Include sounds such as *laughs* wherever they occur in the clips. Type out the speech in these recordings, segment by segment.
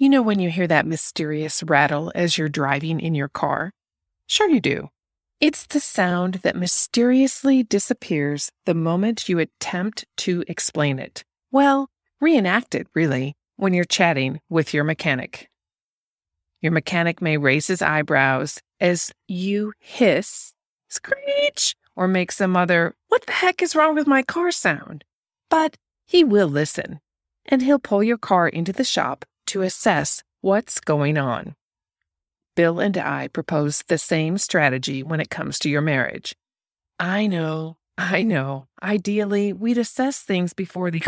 You know when you hear that mysterious rattle as you're driving in your car? Sure, you do. It's the sound that mysteriously disappears the moment you attempt to explain it. Well, reenact it, really, when you're chatting with your mechanic. Your mechanic may raise his eyebrows as you hiss, screech, or make some other, what the heck is wrong with my car sound? But he will listen, and he'll pull your car into the shop to assess what's going on. Bill and I propose the same strategy when it comes to your marriage. I know, I know. Ideally, we'd assess things before the *laughs*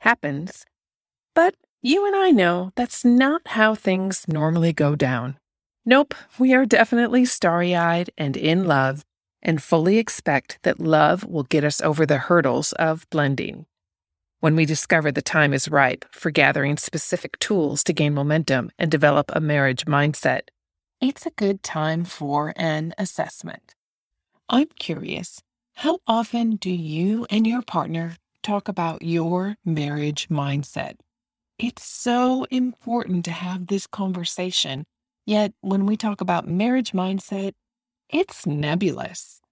happens. But you and I know that's not how things normally go down. Nope, we are definitely starry eyed and in love, and fully expect that love will get us over the hurdles of blending. When we discover the time is ripe for gathering specific tools to gain momentum and develop a marriage mindset, it's a good time for an assessment. I'm curious, how often do you and your partner talk about your marriage mindset? It's so important to have this conversation. Yet, when we talk about marriage mindset, it's nebulous.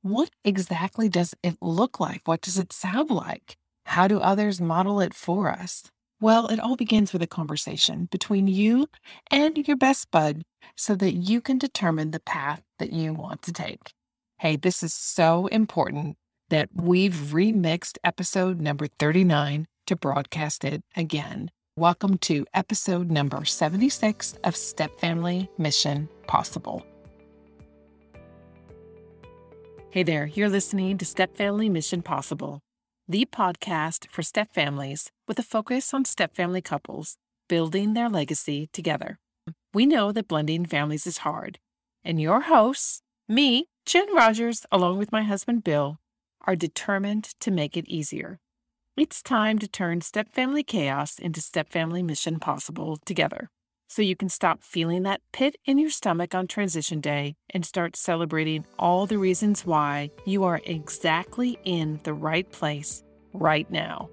What exactly does it look like? What does it sound like? How do others model it for us? Well, it all begins with a conversation between you and your best bud so that you can determine the path that you want to take. Hey, this is so important that we've remixed episode number 39 to broadcast it again. Welcome to episode number 76 of Step Family Mission Possible. Hey there, you're listening to Step Family Mission Possible, the podcast for step families with a focus on step family couples building their legacy together. We know that blending families is hard, and your hosts, me, Jen Rogers, along with my husband Bill, are determined to make it easier. It's time to turn step family chaos into step family mission possible together. So you can stop feeling that pit in your stomach on transition day and start celebrating all the reasons why you are exactly in the right place right now.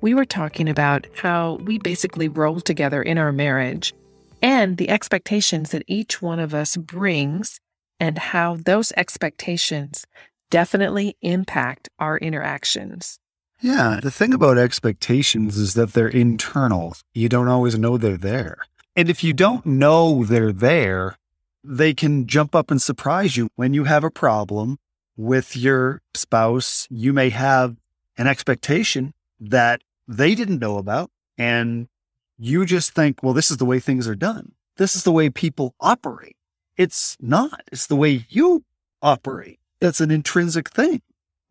We were talking about how we basically roll together in our marriage and the expectations that each one of us brings and how those expectations definitely impact our interactions. Yeah, the thing about expectations is that they're internal. You don't always know they're there. And if you don't know they're there, they can jump up and surprise you when you have a problem with your spouse. You may have an expectation that they didn't know about, and you just think, well, this is the way things are done. This is the way people operate. It's not. It's the way you operate. That's an intrinsic thing.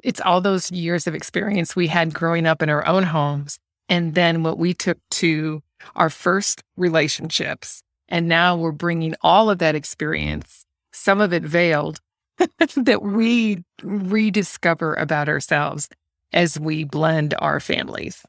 It's all those years of experience we had growing up in our own homes. And then what we took to our first relationships. And now we're bringing all of that experience, some of it veiled, *laughs* that we rediscover about ourselves as we blend our families.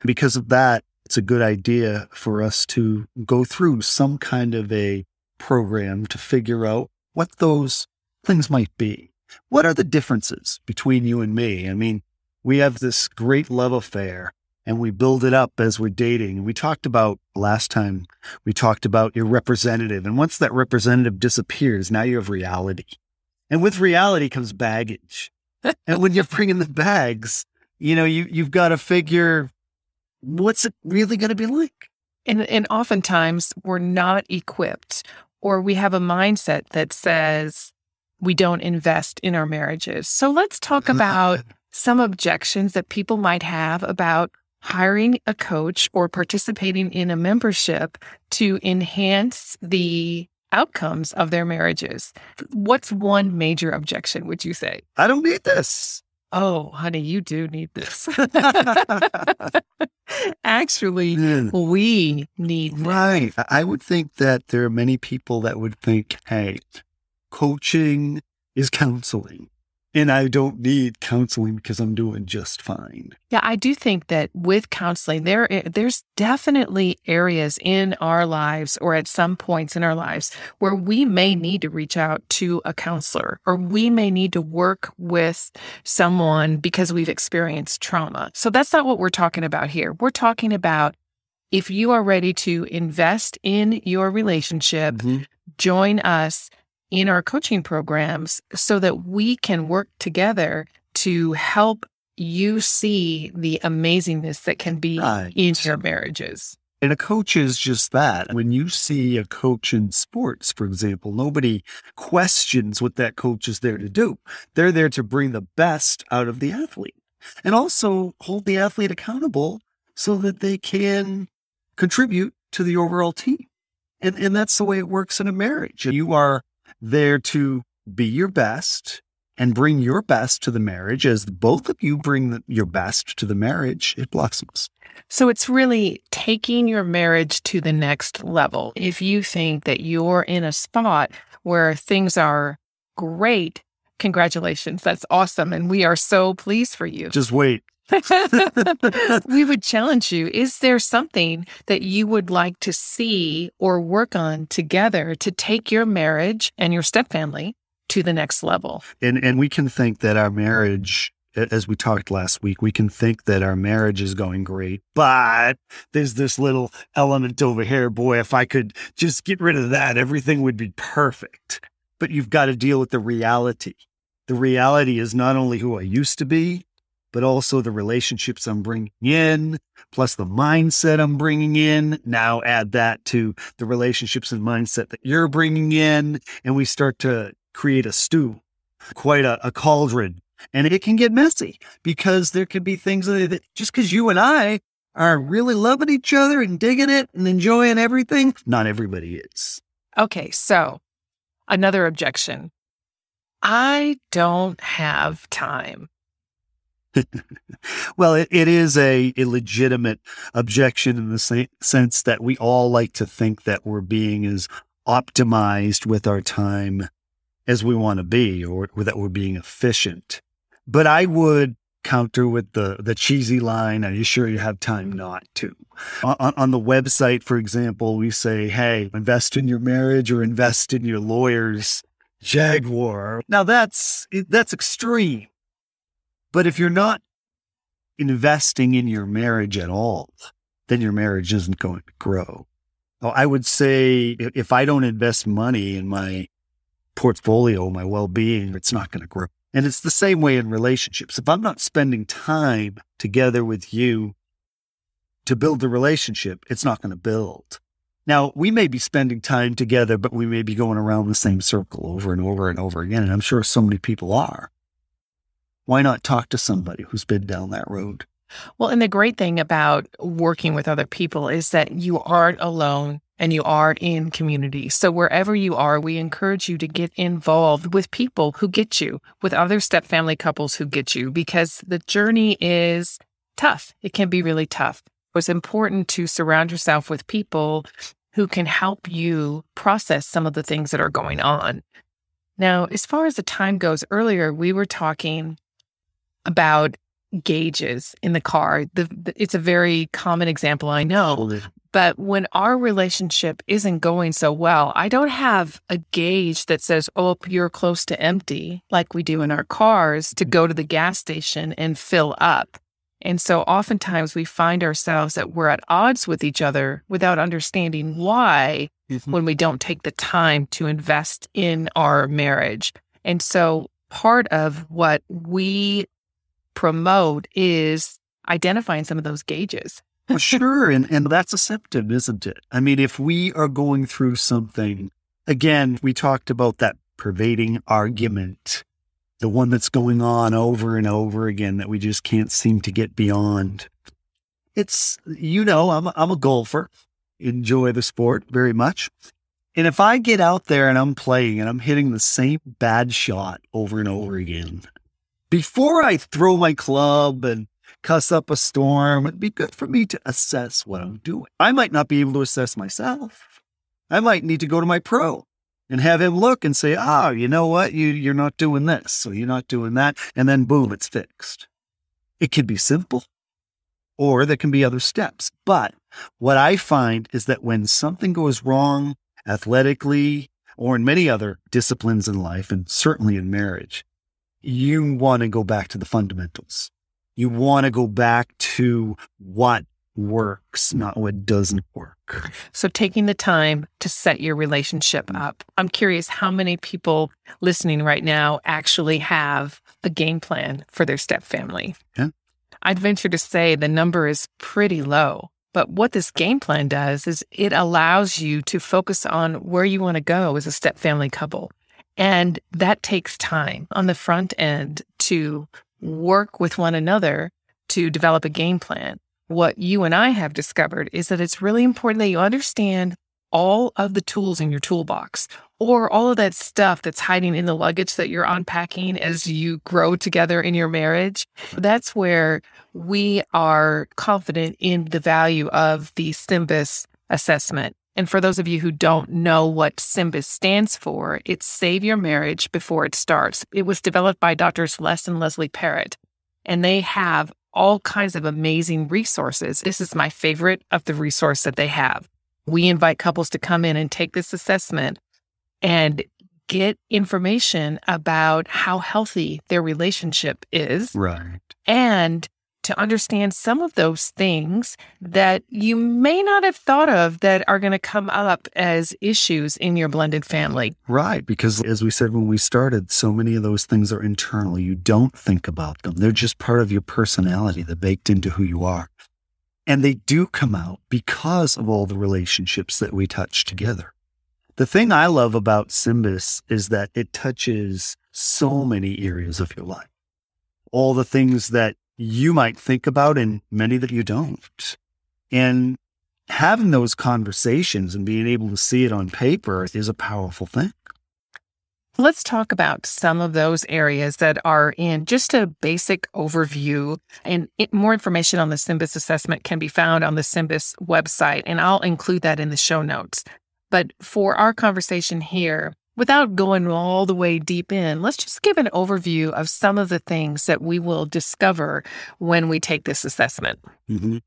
Because of that, it's a good idea for us to go through some kind of a program to figure out what those things might be. What are the differences between you and me? I mean, we have this great love affair and we build it up as we're dating. We talked about last time, we talked about your representative. And once that representative disappears, now you have reality. And with reality comes baggage. *laughs* and when you're bringing the bags, you know, you, you've got to figure what's it really going to be like? And, and oftentimes we're not equipped or we have a mindset that says we don't invest in our marriages. So let's talk *laughs* about some objections that people might have about hiring a coach or participating in a membership to enhance the outcomes of their marriages. What's one major objection, would you say? I don't need this. Oh, honey, you do need this. *laughs* Actually, we need this. Right. I would think that there are many people that would think, hey, coaching is counseling. and I don't need counseling because I'm doing just fine. Yeah, I do think that with counseling, there there's definitely areas in our lives or at some points in our lives where we may need to reach out to a counselor or we may need to work with someone because we've experienced trauma. So that's not what we're talking about here. We're talking about if you are ready to invest in your relationship, mm-hmm. join us in our coaching programs so that we can work together to help you see the amazingness that can be right. in your marriages. And a coach is just that. When you see a coach in sports, for example, nobody questions what that coach is there to do. They're there to bring the best out of the athlete and also hold the athlete accountable so that they can contribute to the overall team. And, and that's the way it works in a marriage. You are there to be your best and bring your best to the marriage. As both of you bring the, your best to the marriage, it blossoms. So it's really taking your marriage to the next level. If you think that you're in a spot where things are great, congratulations. That's awesome. And we are so pleased for you. Just wait. *laughs* we would challenge you. Is there something that you would like to see or work on together to take your marriage and your stepfamily to the next level? And and we can think that our marriage as we talked last week, we can think that our marriage is going great, but there's this little element over here. Boy, if I could just get rid of that, everything would be perfect. But you've got to deal with the reality. The reality is not only who I used to be, but also the relationships I'm bringing in, plus the mindset I'm bringing in. Now add that to the relationships and mindset that you're bringing in, and we start to create a stew, quite a, a cauldron. And it can get messy because there can be things that just because you and I are really loving each other and digging it and enjoying everything, not everybody is. Okay, so another objection. I don't have time. *laughs* well, it, it is a, a legitimate objection in the sa- sense that we all like to think that we're being as optimized with our time as we want to be, or, or that we're being efficient. But I would counter with the the cheesy line, "Are you sure you have time not to?" On, on the website, for example, we say, "Hey, invest in your marriage or invest in your lawyer's Jaguar." Now that's that's extreme but if you're not investing in your marriage at all, then your marriage isn't going to grow. I would say if I don't invest money in my portfolio, my well being, it's not going to grow. And it's the same way in relationships. If I'm not spending time together with you to build the relationship, it's not going to build. Now, we may be spending time together, but we may be going around the same circle over and over and over again. And I'm sure so many people are why not talk to somebody who's been down that road? Well, and the great thing about working with other people is that you aren't alone and you are in community. So wherever you are, we encourage you to get involved with people who get you, with other step family couples who get you, because the journey is tough. It can be really tough. It's important to surround yourself with people who can help you process some of the things that are going on. Now, as far as the time goes, earlier we were talking about gauges in the car. The, the, it's a very common example, I know. But when our relationship isn't going so well, I don't have a gauge that says, oh, you're close to empty, like we do in our cars, to go to the gas station and fill up. And so oftentimes we find ourselves that we're at odds with each other without understanding why mm-hmm. when we don't take the time to invest in our marriage. And so part of what we promote is identifying some of those gauges. well, *laughs* sure. And, and that's a symptom, isn't it? I mean, if we are going through something, again, we talked about that pervading argument, the one that's going on over and over again that we just can't seem to get beyond. It's, you know, I'm, I'm a golfer, enjoy the sport very much. And if I get out there and I'm playing and I'm hitting the same bad shot over and over again, before I throw my club and cuss up a storm, it'd be good for me to assess what I'm doing. I might not be able to assess myself. I might need to go to my pro and have him look and say, oh, you know what? You, you're not doing this. So you're not doing that. And then boom, it's fixed. It can be simple or there can be other steps. But what I find is that when something goes wrong athletically or in many other disciplines in life, and certainly in marriage, you want to go back to the fundamentals. You want to go back to what works, not what doesn't work. So, taking the time to set your relationship mm. up. I'm curious how many people listening right now actually have a game plan for their step family. Yeah. I'd venture to say the number is pretty low. But what this game plan does is it allows you to focus on where you want to go as a step family couple. And that takes time on the front end to work with one another to develop a game plan. What you and I have discovered is that it's really important that you understand all of the tools in your toolbox or all of that stuff that's hiding in the luggage that you're unpacking as you grow together in your marriage. That's where we are confident in the value of the SYMBIS assessment. And for those of you who don't know what SYMBIS stands for, it's Save Your Marriage Before It Starts. It was developed by Doctors Les and Leslie Parrott, and they have all kinds of amazing resources. This is my favorite of the resource that they have. We invite couples to come in and take this assessment and get information about how healthy their relationship is. Right. And to understand some of those things that you may not have thought of that are going to come up as issues in your blended family. Right. Because as we said when we started, so many of those things are internal. You don't think about them, they're just part of your personality, they're baked into who you are. And they do come out because of all the relationships that we touch together. The thing I love about SYMBIS is that it touches so many areas of your life. All the things that you might think about and many that you don't. And having those conversations and being able to see it on paper is a powerful thing. Let's talk about some of those areas that are in just a basic overview. And it, more information on the SYMBIS assessment can be found on the SYMBIS website, and I'll include that in the show notes. But for our conversation here, without going all the way deep in, let's just give an overview of some of the things that we will discover when we take this assessment. Mm-hmm.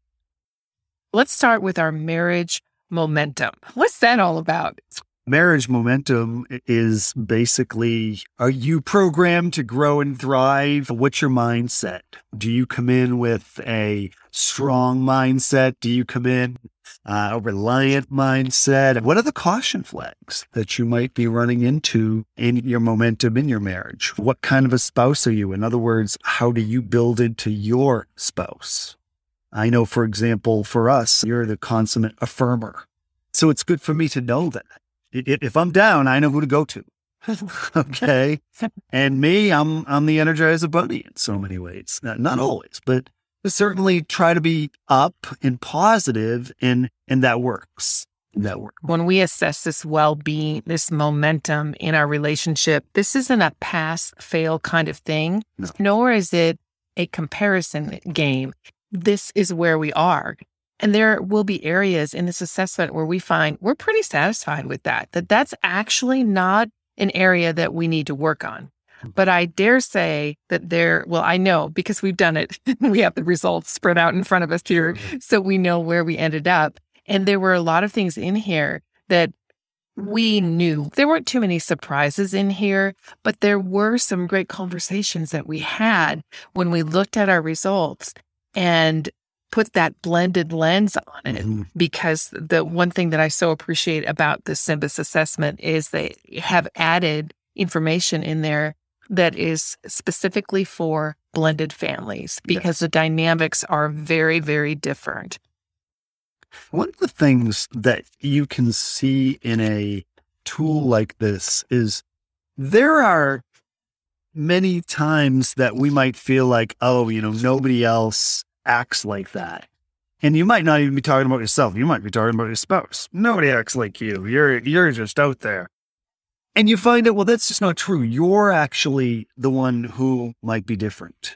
Let's start with our marriage momentum. What's that all about? Marriage momentum is basically are you programmed to grow and thrive? What's your mindset? Do you come in with a strong mindset? Do you come in uh, a reliant mindset? What are the caution flags that you might be running into in your momentum in your marriage? What kind of a spouse are you? In other words, how do you build into your spouse? I know, for example, for us, you're the consummate affirmer. So it's good for me to know that if I'm down, I know who to go to. *laughs* okay. and me, I'm I'm the energizer bunny in so many ways. Not, not always, but certainly try to be up and positive and and that works. That works. When we assess this well-being, this momentum in our relationship, this isn't a pass fail kind of thing, no. nor is it a comparison game. This is where we are. And there will be areas in this assessment where we find we're pretty satisfied with that, that that's actually not an area that we need to work on. Hmm. But I dare say that there, well, I know because we've done it. *laughs* we have the results spread out in front of us here. Mm-hmm. So we know where we ended up. And there were a lot of things in here that we knew. There weren't too many surprises in here, but there were some great conversations that we had when we looked at our results. And put that blended lens on it mm-hmm. because the one thing that I so appreciate about the SYMBIS assessment is they have added information in there that is specifically for blended families because yes. the dynamics are very, very different. One of the things that you can see in a tool like this is there are many times that we might feel like, oh, you know, nobody else acts like that. And you might not even be talking about yourself. You might be talking about your spouse. Nobody acts like you. You're you're just out there. And you find out, well, that's just not true. You're actually the one who might be different.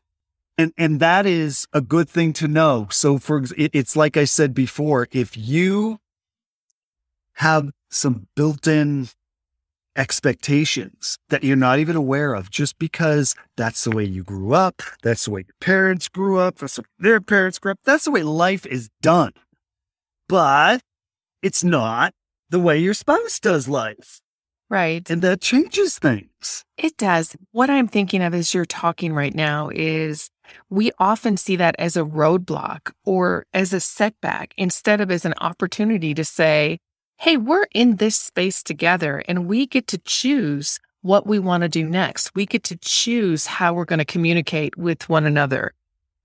And and that is a good thing to know. So for it, it's like I said before, if you have some built-in expectations that you're not even aware of just because that's the way you grew up. That's the way your parents grew up. That's the way their parents grew up. That's the way life is done. But it's not the way your spouse does life. Right. And that changes things. It does. What I'm thinking of as you're talking right now is we often see that as a roadblock or as a setback instead of as an opportunity to say, hey, we're in this space together and we get to choose what we want to do next. We get to choose how we're going to communicate with one another.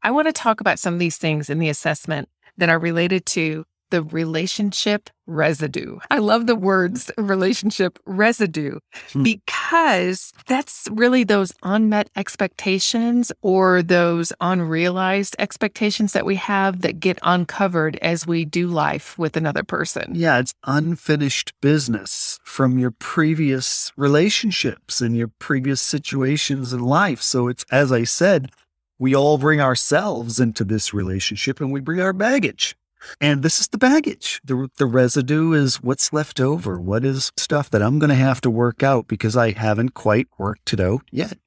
I want to talk about some of these things in the assessment that are related to the relationship residue. I love the words relationship residue hmm. because that's really those unmet expectations or those unrealized expectations that we have that get uncovered as we do life with another person. Yeah, it's unfinished business from your previous relationships and your previous situations in life. So it's, as I said, we all bring ourselves into this relationship and we bring our baggage. And this is the baggage. The, the residue is what's left over. What is stuff that I'm going to have to work out because I haven't quite worked it out yet.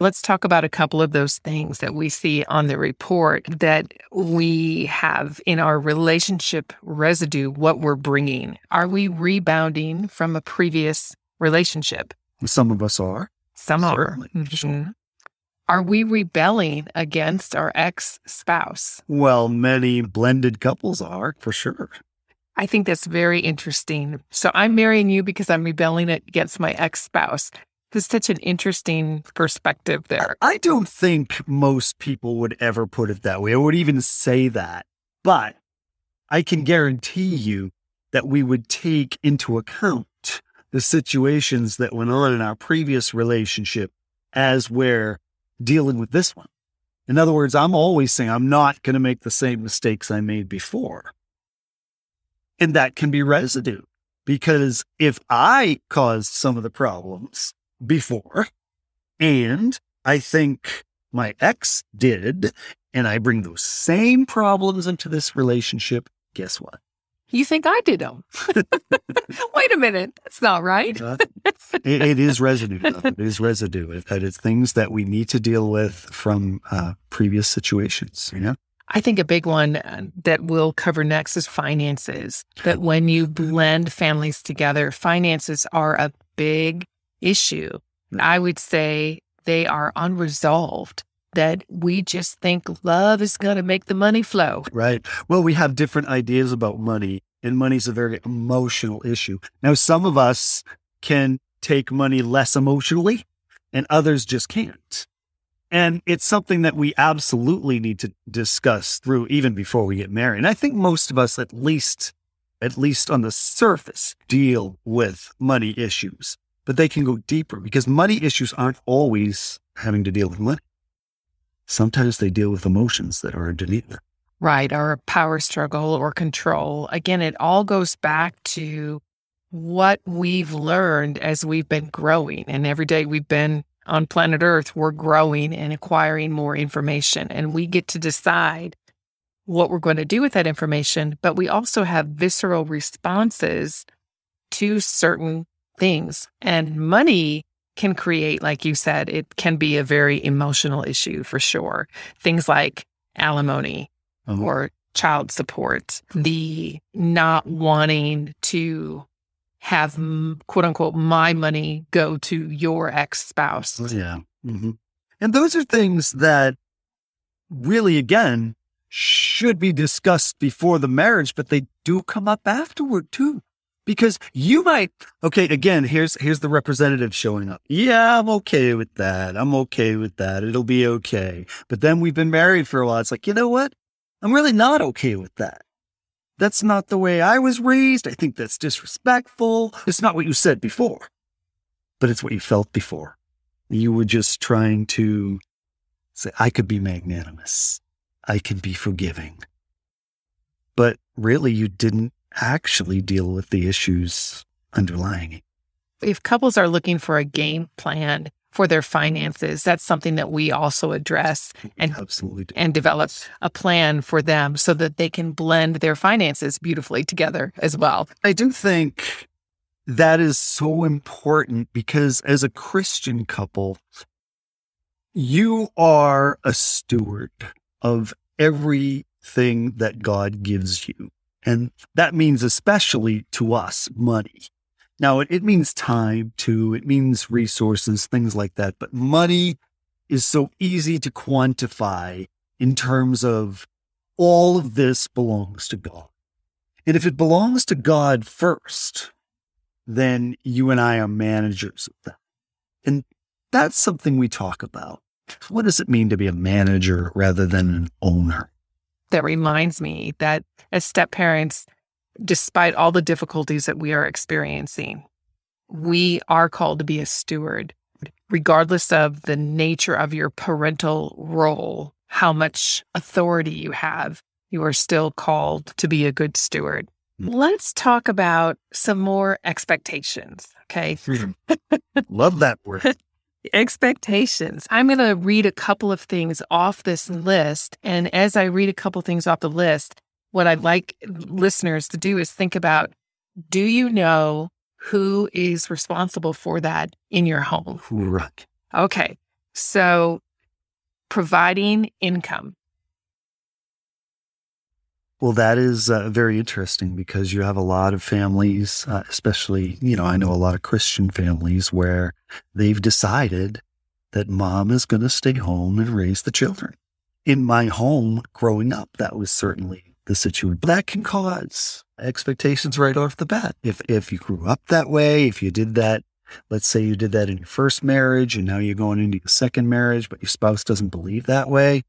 Let's talk about a couple of those things that we see on the report that we have in our relationship residue, what we're bringing. Are we rebounding from a previous relationship? Some of us are. Some Certainly. are. Mm-hmm. Are we rebelling against our ex spouse? Well, many blended couples are for sure. I think that's very interesting. So I'm marrying you because I'm rebelling against my ex spouse. There's such an interesting perspective there. I don't think most people would ever put it that way. I would even say that. But I can guarantee you that we would take into account the situations that went on in our previous relationship as where dealing with this one. In other words, I'm always saying I'm not going to make the same mistakes I made before. And that can be residue because if I caused some of the problems before and I think my ex did, and I bring those same problems into this relationship, guess what? You think I did them? *laughs* Wait a minute. That's not right. uh, it, it is residue. It is residue. It, it is things that we need to deal with from uh, previous situations, you know? I think a big one uh, that we'll cover next is finances. That when you blend families together, finances are a big issue. I would say they are unresolved that we just think love is going to make the money flow. Right. Well, we have different ideas about money, and money's a very emotional issue. Now, some of us can take money less emotionally, and others just can't. And it's something that we absolutely need to discuss through even before we get married. And I think most of us, at least, at least on the surface, deal with money issues, but they can go deeper because money issues aren't always having to deal with money sometimes they deal with emotions that are underneath them. Right, or a power struggle or control. Again, it all goes back to what we've learned as we've been growing. And every day we've been on planet Earth, we're growing and acquiring more information. And we get to decide what we're going to do with that information. But we also have visceral responses to certain things. And money can create, like you said, it can be a very emotional issue for sure. Things like alimony uh-huh. or child support, the not wanting to have quote unquote my money go to your ex spouse. Yeah. Mm-hmm. And those are things that really, again, should be discussed before the marriage, but they do come up afterward too because you might okay again here's here's the representative showing up. Yeah i'm okay with that. I'm okay with that. It'll be okay. But then we've been married for a while. It's like you know what? I'm really not okay with that. That's not the way i was raised. I think that's disrespectful. It's not what you said before but it's what you felt before. You were just trying to say i could be magnanimous. I can be forgiving. But really you didn't actually deal with the issues underlying it. If couples are looking for a game plan for their finances, that's something that we also address and absolutely do. and develop a plan for them so that they can blend their finances beautifully together as well. I do think that is so important because as a Christian couple, you are a steward of everything that God gives you. And that means especially to us money. Now, it, it means time too. It means resources, things like that. But money is so easy to quantify in terms of all of this belongs to God. And if it belongs to God first, then you and I are managers of that. And that's something we talk about. What does it mean to be a manager rather than an owner? That reminds me that as step parents, despite all the difficulties that we are experiencing, we are called to be a steward, regardless of the nature of your parental role, how much authority you have, you are still called to be a good steward. Mm. Let's talk about some more expectations. Okay. Hmm. Love that word. *laughs* expectations. I'm going to read a couple of things off this list. And as I read a couple of things off the list, what I'd like listeners to do is think about do you know who is responsible for that in your home? Right. Okay. So providing income. Well, that is uh, very interesting because you have a lot of families, uh, especially, you know, I know a lot of Christian families where they've decided that mom is going to stay home and raise the children. In my home growing up, that was certainly the situation. That can cause expectations right off the bat. If, if you grew up that way, if you did that, let's say you did that in your first marriage and now you're going into your second marriage, but your spouse doesn't believe that way,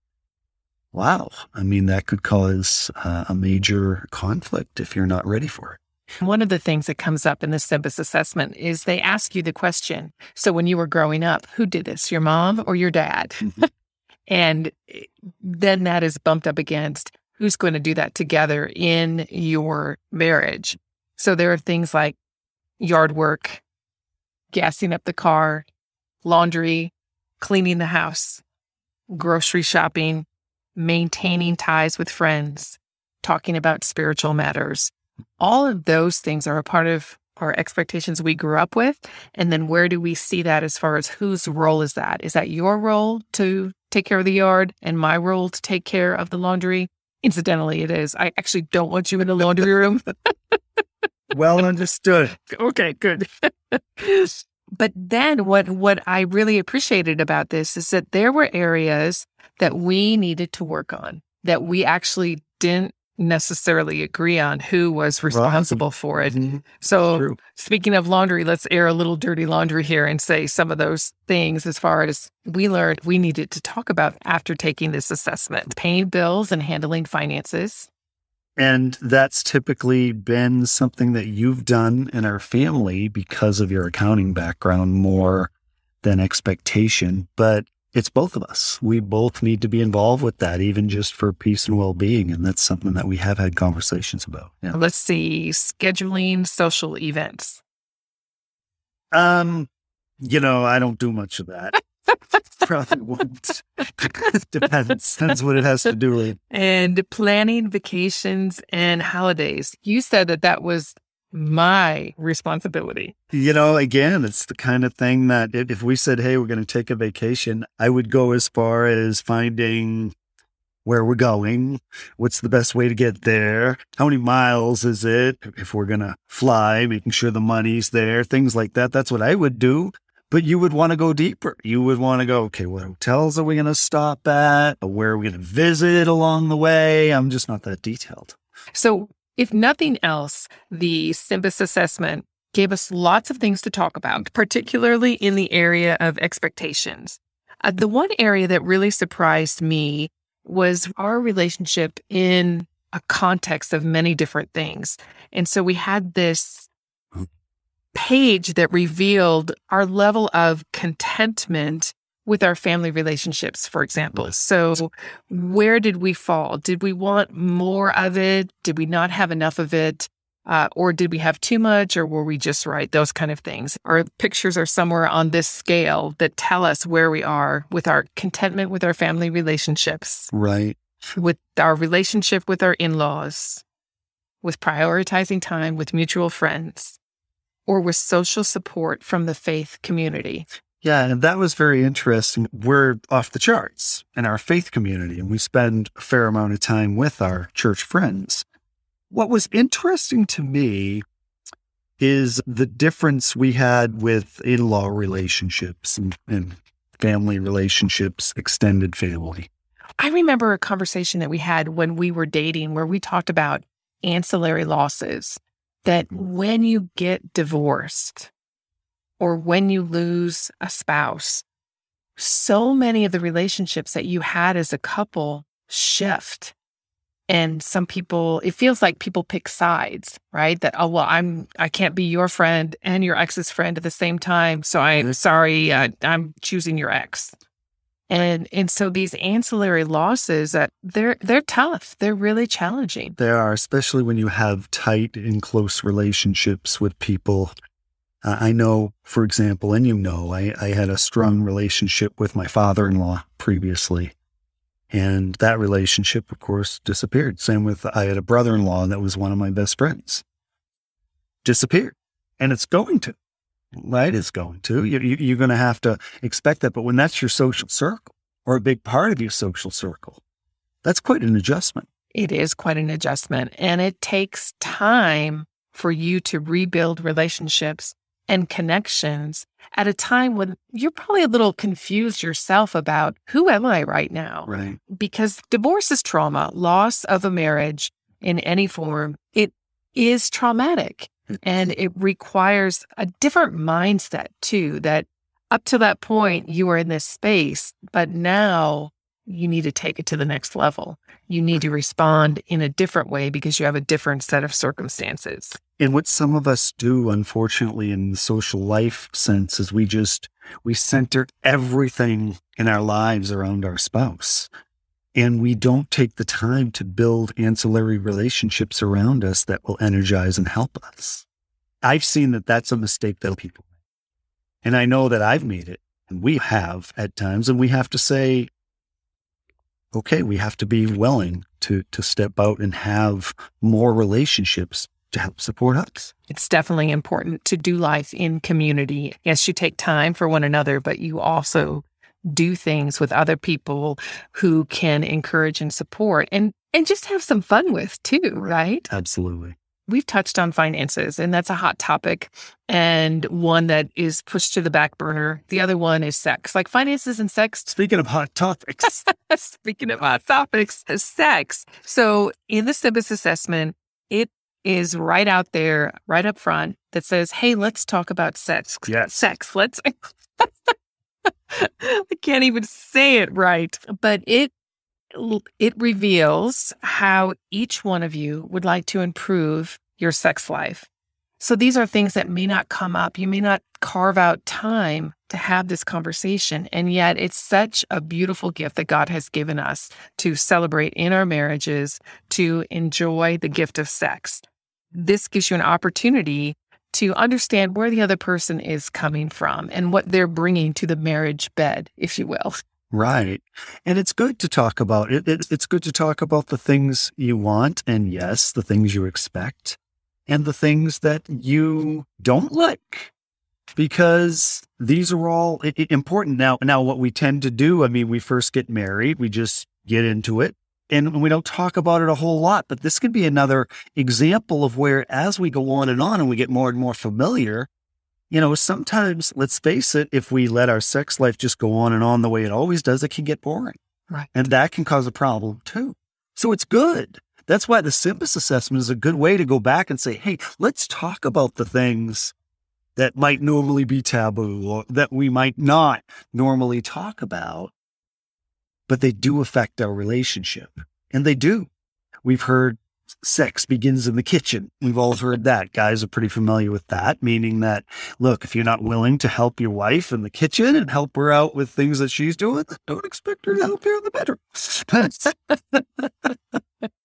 wow, I mean, that could cause uh, a major conflict if you're not ready for it. One of the things that comes up in the SYMBIS assessment is they ask you the question So, when you were growing up, who did this, your mom or your dad? Mm-hmm. *laughs* and eh, then that is bumped up against who's going to do that together in your marriage. So, there are things like yard work, gassing up the car, laundry, cleaning the house, grocery shopping, maintaining ties with friends, talking about spiritual matters. All of those things are a part of our expectations we grew up with. And then where do we see that as far as whose role is that? Is that your role to take care of the yard and my role to take care of the laundry? Incidentally, it is. I actually don't want you in the laundry room. well understood. *laughs* Okay, good. *laughs* but then what what I really appreciated about this is that there were areas that we needed to work on that we actually didn't necessarily agree on who was responsible right. for it. Mm-hmm. So, True. speaking of laundry, let's air a little dirty laundry here and say some of those things as far as we learned we needed to talk about after taking this assessment paying bills and handling finances. And that's typically been something that you've done in our family because of your accounting background more than expectation. But it's both of us. We both need to be involved with that, even just for peace and well being. And that's something that we have had conversations about. Yeah. Let's see, scheduling social events. Um, you know, I don't do much of that. Probably won't. *laughs* Depends. Depends what it has to do with. And planning vacations and holidays. You said that that was my responsibility. You know, again, it's the kind of thing that if we said, hey, we're going to take a vacation, I would go as far as finding where we're going, what's the best way to get there, how many miles is it, if we're going to fly, making sure the money's there, things like that. That's what I would do. But you would want to go deeper. You would want to go, okay, what hotels are we going to stop at? Where are we going to visit along the way? I'm just not that detailed. So if nothing else, the SYMBIS assessment gave us lots of things to talk about, particularly in the area of expectations. Uh, the one area that really surprised me was our relationship in a context of many different things. And so we had this page that revealed our level of contentment with our family relationships, for example. So, where did we fall? Did we want more of it? Did we not have enough of it? Uh, or did we have too much, or were we just right? Those kind of things. Our pictures are somewhere on this scale that tell us where we are with our contentment with our family relationships. Right. With our relationship with our in laws, with prioritizing time with mutual friends, or with social support from the faith community. Yeah, and that was very interesting. We're off the charts in our faith community, and we spend a fair amount of time with our church friends. What was interesting to me is the difference we had with in law relationships and, and family relationships, extended family. I remember a conversation that we had when we were dating where we talked about ancillary losses that when you get divorced or when you lose a spouse, so many of the relationships that you had as a couple shift. And some people, it feels like people pick sides, right? That, oh, well, I'm, I can't be your friend and your ex's friend at the same time. So I'm sorry, uh, I'm choosing your ex. And and so these ancillary losses that they're they're tough. They're really challenging. They are, especially when you have tight and close relationships with people. Uh, I know, for example, and you know, I, I had a strong relationship with my father-in-law previously. And that relationship, of course, disappeared. Same with I had a brother-in-law that was one of my best friends. Disappeared. And it's going to right? It's going to. You, you, you're going to have to expect that. But when that's your social circle or a big part of your social circle, that's quite an adjustment. It is quite an adjustment. And it takes time for you to rebuild relationships and connections at a time when you're probably a little confused yourself about who am I right now? Right. Because divorce is trauma, loss of a marriage in any form. It is traumatic. And it requires a different mindset too, that up to that point, you were in this space, but now you need to take it to the next level. You need to respond in a different way because you have a different set of circumstances. And what some of us do, unfortunately, in the social life sense, is we just, we center everything in our lives around our spouse. And we don't take the time to build ancillary relationships around us that will energize and help us. I've seen that that's a mistake that people make. And I know that I've made it and we have at times. And we have to say, okay, we have to be willing to, to step out and have more relationships to help support us. It's definitely important to do life in community. Yes, you take time for one another, but you also do things with other people who can encourage and support and and just have some fun with too, right? Absolutely. We've touched on finances, and that's a hot topic and one that is pushed to the back burner. The other one is sex, like finances and sex. Speaking of hot topics, *laughs* speaking of hot topics, sex. So in the SYMBIS assessment, it is right out there, right up front that says, Hey, let's talk about sex. Yes. Sex. Let's. *laughs* I can't even say it right, but it it reveals how each one of you would like to improve your sex life. So these are things that may not come up. You may not carve out time to have this conversation. And yet it's such a beautiful gift that God has given us to celebrate in our marriages, to enjoy the gift of sex. This gives you an opportunity to understand where the other person is coming from and what they're bringing to the marriage bed, if you will. Right. And it's good to talk about it. it. It's good to talk about the things you want and yes, the things you expect and the things that you don't like because these are all important now. Now, what we tend to do, I mean, we first get married, we just get into it and we don't talk about it a whole lot, but this could be another example of where as we go on and on and we get more and more familiar, you know, sometimes, let's face it, if we let our sex life just go on and on the way it always does, it can get boring. Right. And that can cause a problem too. So it's good. That's why the SYMBIS assessment is a good way to go back and say, hey, let's talk about the things that might normally be taboo or that we might not normally talk about, but they do affect our relationship. And they do. We've heard sex begins in the kitchen. We've all heard that. Guys are pretty familiar with that, meaning that, look, if you're not willing to help your wife in the kitchen and help her out with things that she's doing, don't expect her to help you in the bedroom. *laughs*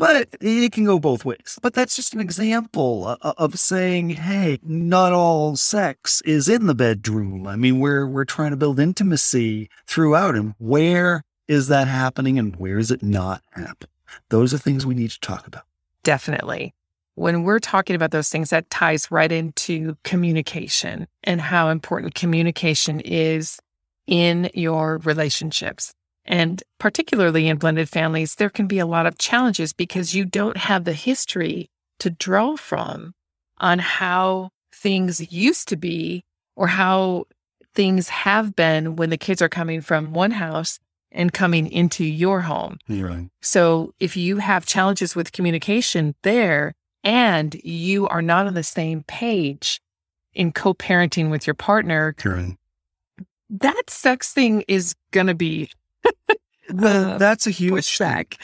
but it can go both ways. But that's just an example uh, uh, of saying, hey, not all sex is in the bedroom. I mean, we're we're trying to build intimacy throughout, and where is that happening, and where is it not happening? Those are things we need to talk about. Definitely. when we're talking about those things, that ties right into communication and how important communication is in your relationships. And particularly in blended families, there can be a lot of challenges because you don't have the history to draw from on how things used to be or how things have been when the kids are coming from one house and coming into your home. Right. So if you have challenges with communication there and you are not on the same page in co-parenting with your partner, Right. that sex thing is going to be Well, uh, that's a huge pushed.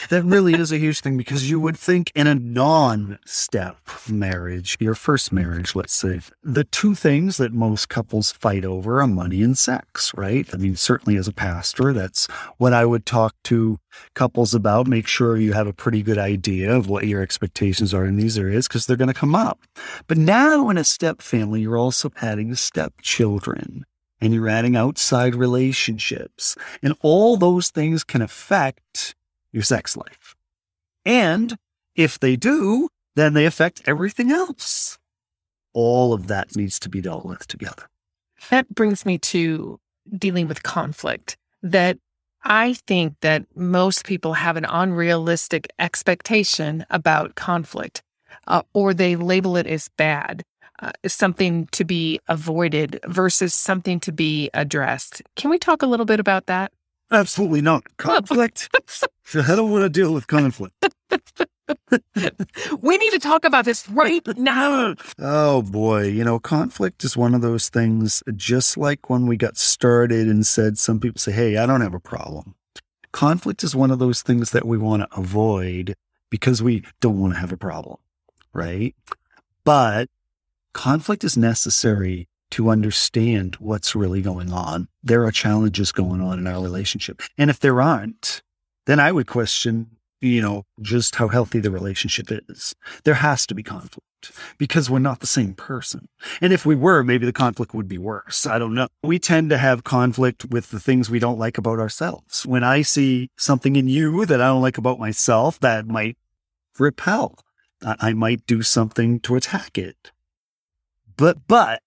That really is a huge thing because you would think in a non step marriage, your first marriage, let's say, the two things that most couples fight over are money and sex, right? I mean, certainly as a pastor, that's what I would talk to couples about. Make sure you have a pretty good idea of what your expectations are in these areas because they're going to come up. But now in a step family, you're also adding stepchildren and you're adding outside relationships. And all those things can affect your sex life. And if they do, then they affect everything else. All of that needs to be dealt with together. That brings me to dealing with conflict that I think that most people have an unrealistic expectation about conflict, uh, or they label it as bad, uh, something to be avoided versus something to be addressed. Can we talk a little bit about that? Absolutely not. *laughs* Conflict. *laughs* I don't want to deal with conflict. we need to talk about this right now. Oh boy, you know, conflict is one of those things, just like when we got started and said, some people say, hey, I don't have a problem. Conflict is one of those things that we want to avoid because we don't want to have a problem, right? But conflict is necessary to understand what's really going on. There are challenges going on in our relationship. And if there aren't, then I would question, you know, just how healthy the relationship is. There has to be conflict because we're not the same person. And if we were, maybe the conflict would be worse. I don't know. We tend to have conflict with the things we don't like about ourselves. When I see something in you that I don't like about myself, that might repel. I, might do something to attack it. But, but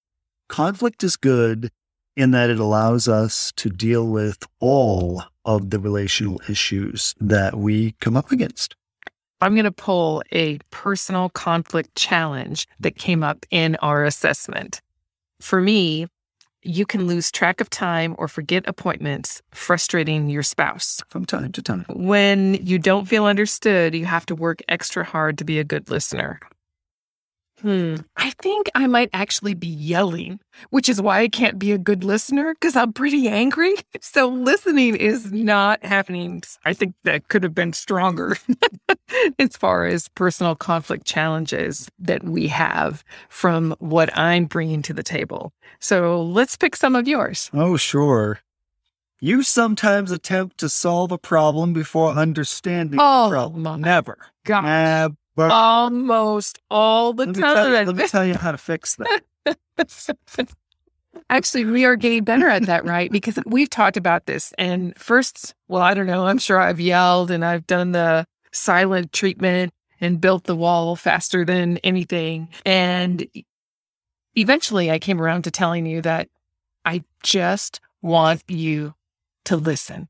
conflict is good in that it allows us to deal with all of the relational issues that we come up against. I'm going to pull a personal conflict challenge that came up in our assessment. For me, you can lose track of time or forget appointments, frustrating your spouse. From time to time. When you don't feel understood, you have to work extra hard to be a good listener. Hmm. I think I might actually be yelling, which is why I can't be a good listener because I'm pretty angry. *laughs* So listening is not happening. I think that could have been stronger *laughs* as far as personal conflict challenges that we have from what I'm bringing to the table. So let's pick some of yours. Oh, sure. You sometimes attempt to solve a problem before understanding Oh, the problem. my Never. God. Never. Almost all the let, me tell, let me tell you how to fix that. *laughs* Actually, we are getting better at that, right? Because we've talked about this. And first, well, I don't know. I'm sure I've yelled and I've done the silent treatment and built the wall faster than anything. And eventually, I came around to telling you that I just want you to listen.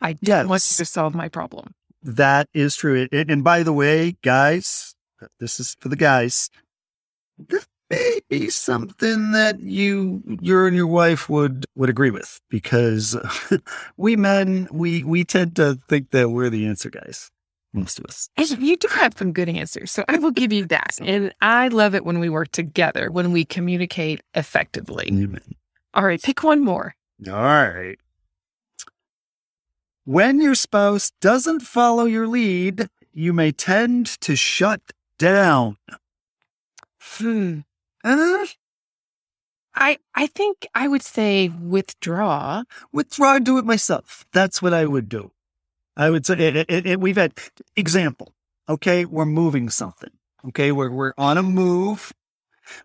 I don't want you to solve my problem. That is true. And, and by the way, guys, this is for the guys. This may be something that you, you and your wife would would agree with because *laughs* we men we we tend to think that we're the answer guys. Most of us. And you do have some good answers. So I will give you that. *laughs* And I love it when we work together, when we communicate effectively. Amen. All right, pick one more. All right. When your spouse doesn't follow your lead, you may tend to shut down. Hmm. Uh, I I think I would say withdraw. withdraw do it myself. That's what I would do. I would say it, it, it- we've had example. Okay, we're moving something. Okay, we're we're on a move,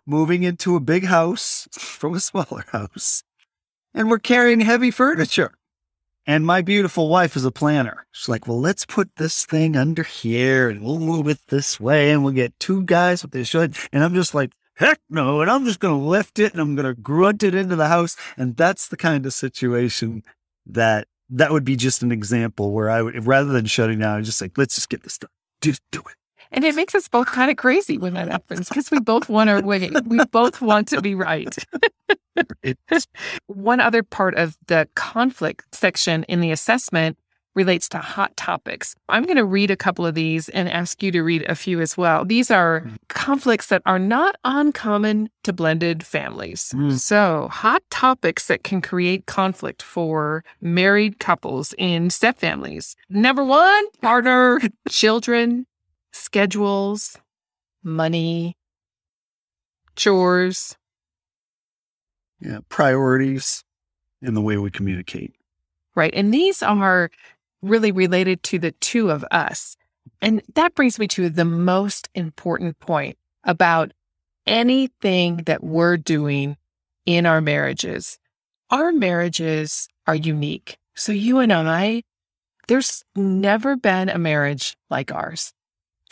moving into a big house *laughs* from a smaller house, and we're carrying heavy furniture. And my beautiful wife is a planner. She's like, well, let's put this thing under here and we'll move it this way and we'll get two guys with this should. And I'm just like, heck no. And I'm just going to lift it and I'm going to grunt it into the house. And that's the kind of situation that that would be just an example where I would, rather than shutting down, I'm just like, let's just get this done. Just do it. And it makes us both kind of crazy when that happens because we both want our way. We both want to be right. *laughs* *laughs* One other part of the conflict section in the assessment relates to hot topics. I'm going to read a couple of these and ask you to read a few as well. These are mm. conflicts that are not uncommon to blended families. Mm. So, hot topics that can create conflict for married couples in step families. Number one, partner, *laughs* children, schedules, money, chores. Yeah, priorities in the way we communicate. Right. And these are really related to the two of us. And that brings me to the most important point about anything that we're doing in our marriages. Our marriages are unique. So you and I, there's never been a marriage like ours.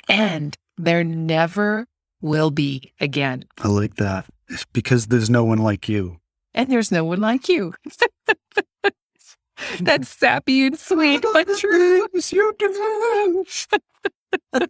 And there never will be again. I like that. It's because there's no one like you. And there's no one like you. *laughs* That's sappy and sweet, but true. You *laughs*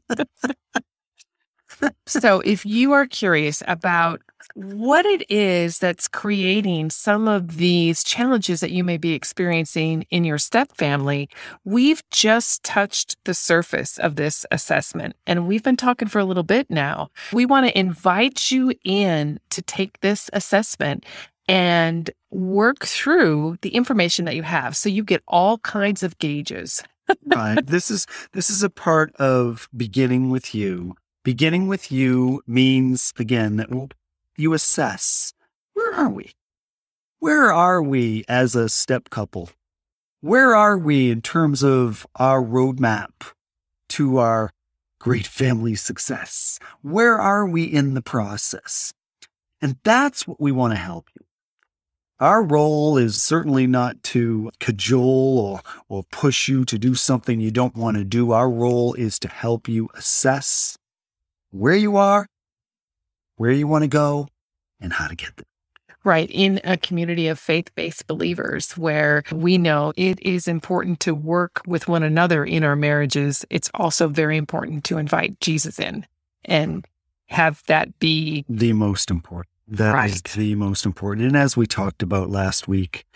so, if you are curious about what it is that's creating some of these challenges that you may be experiencing in your step family, we've just touched the surface of this assessment and we've been talking for a little bit now. We want to invite you in to take this assessment and work through the information that you have so you get all kinds of gauges. *laughs* right. This is this is a part of beginning with you. Beginning with you means again that you assess where are we? Where are we as a step couple? Where are we in terms of our roadmap to our great family success? Where are we in the process? And that's what we want to help you. Our role is certainly not to cajole or, or push you to do something you don't want to do. Our role is to help you assess where you are, where you want to go, and how to get there. Right. In a community of faith based believers where we know it is important to work with one another in our marriages, it's also very important to invite Jesus in and have that be the most important. That right. is the most important. And as we talked about last week,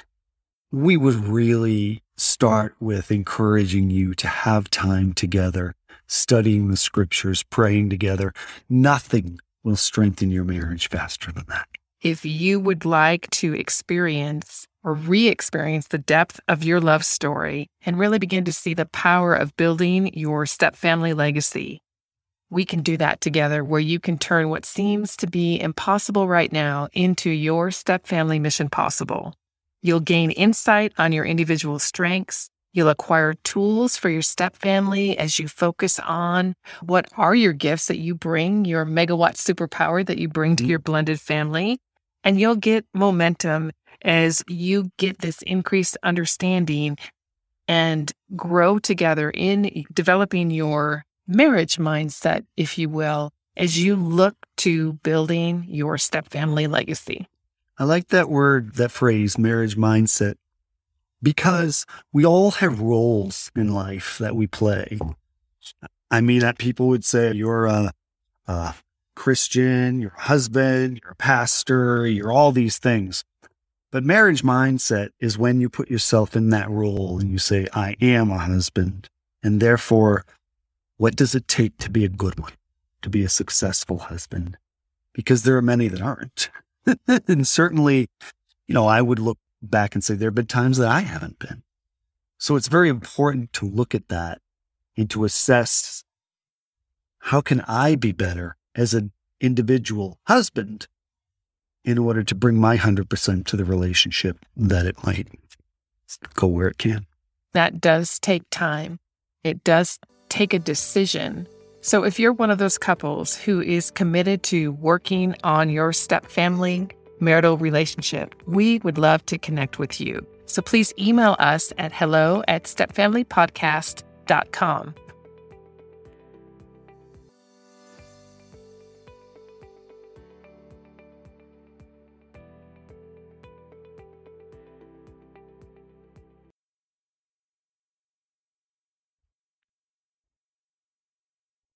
we would really start with encouraging you to have time together, studying the scriptures, praying together. Nothing will strengthen your marriage faster than that. If you would like to experience or re experience the depth of your love story and really begin to see the power of building your step family legacy, we can do that together where you can turn what seems to be impossible right now into your step family mission possible. You'll gain insight on your individual strengths. You'll acquire tools for your step family as you focus on what are your gifts that you bring, your megawatt superpower that you bring to mm-hmm. your blended family. And you'll get momentum as you get this increased understanding and grow together in developing your marriage mindset, if you will, as you look to building your step family legacy. I like that word, that phrase, marriage mindset, because we all have roles in life that we play. I mean, that people would say you're a, a Christian, you're a husband, you're a pastor, you're all these things. But marriage mindset is when you put yourself in that role and you say, I am a husband. And therefore, what does it take to be a good one, to be a successful husband? Because there are many that aren't. *laughs* and certainly, you know, I would look back and say there have been times that I haven't been. So it's very important to look at that and to assess how can I be better as an individual husband in order to bring my 100% to the relationship that it might go where it can. That does take time. It does take a decision. So, if you're one of those couples who is committed to working on your step family marital relationship, we would love to connect with you. So please email us at hello at stepfamilypodcast.com.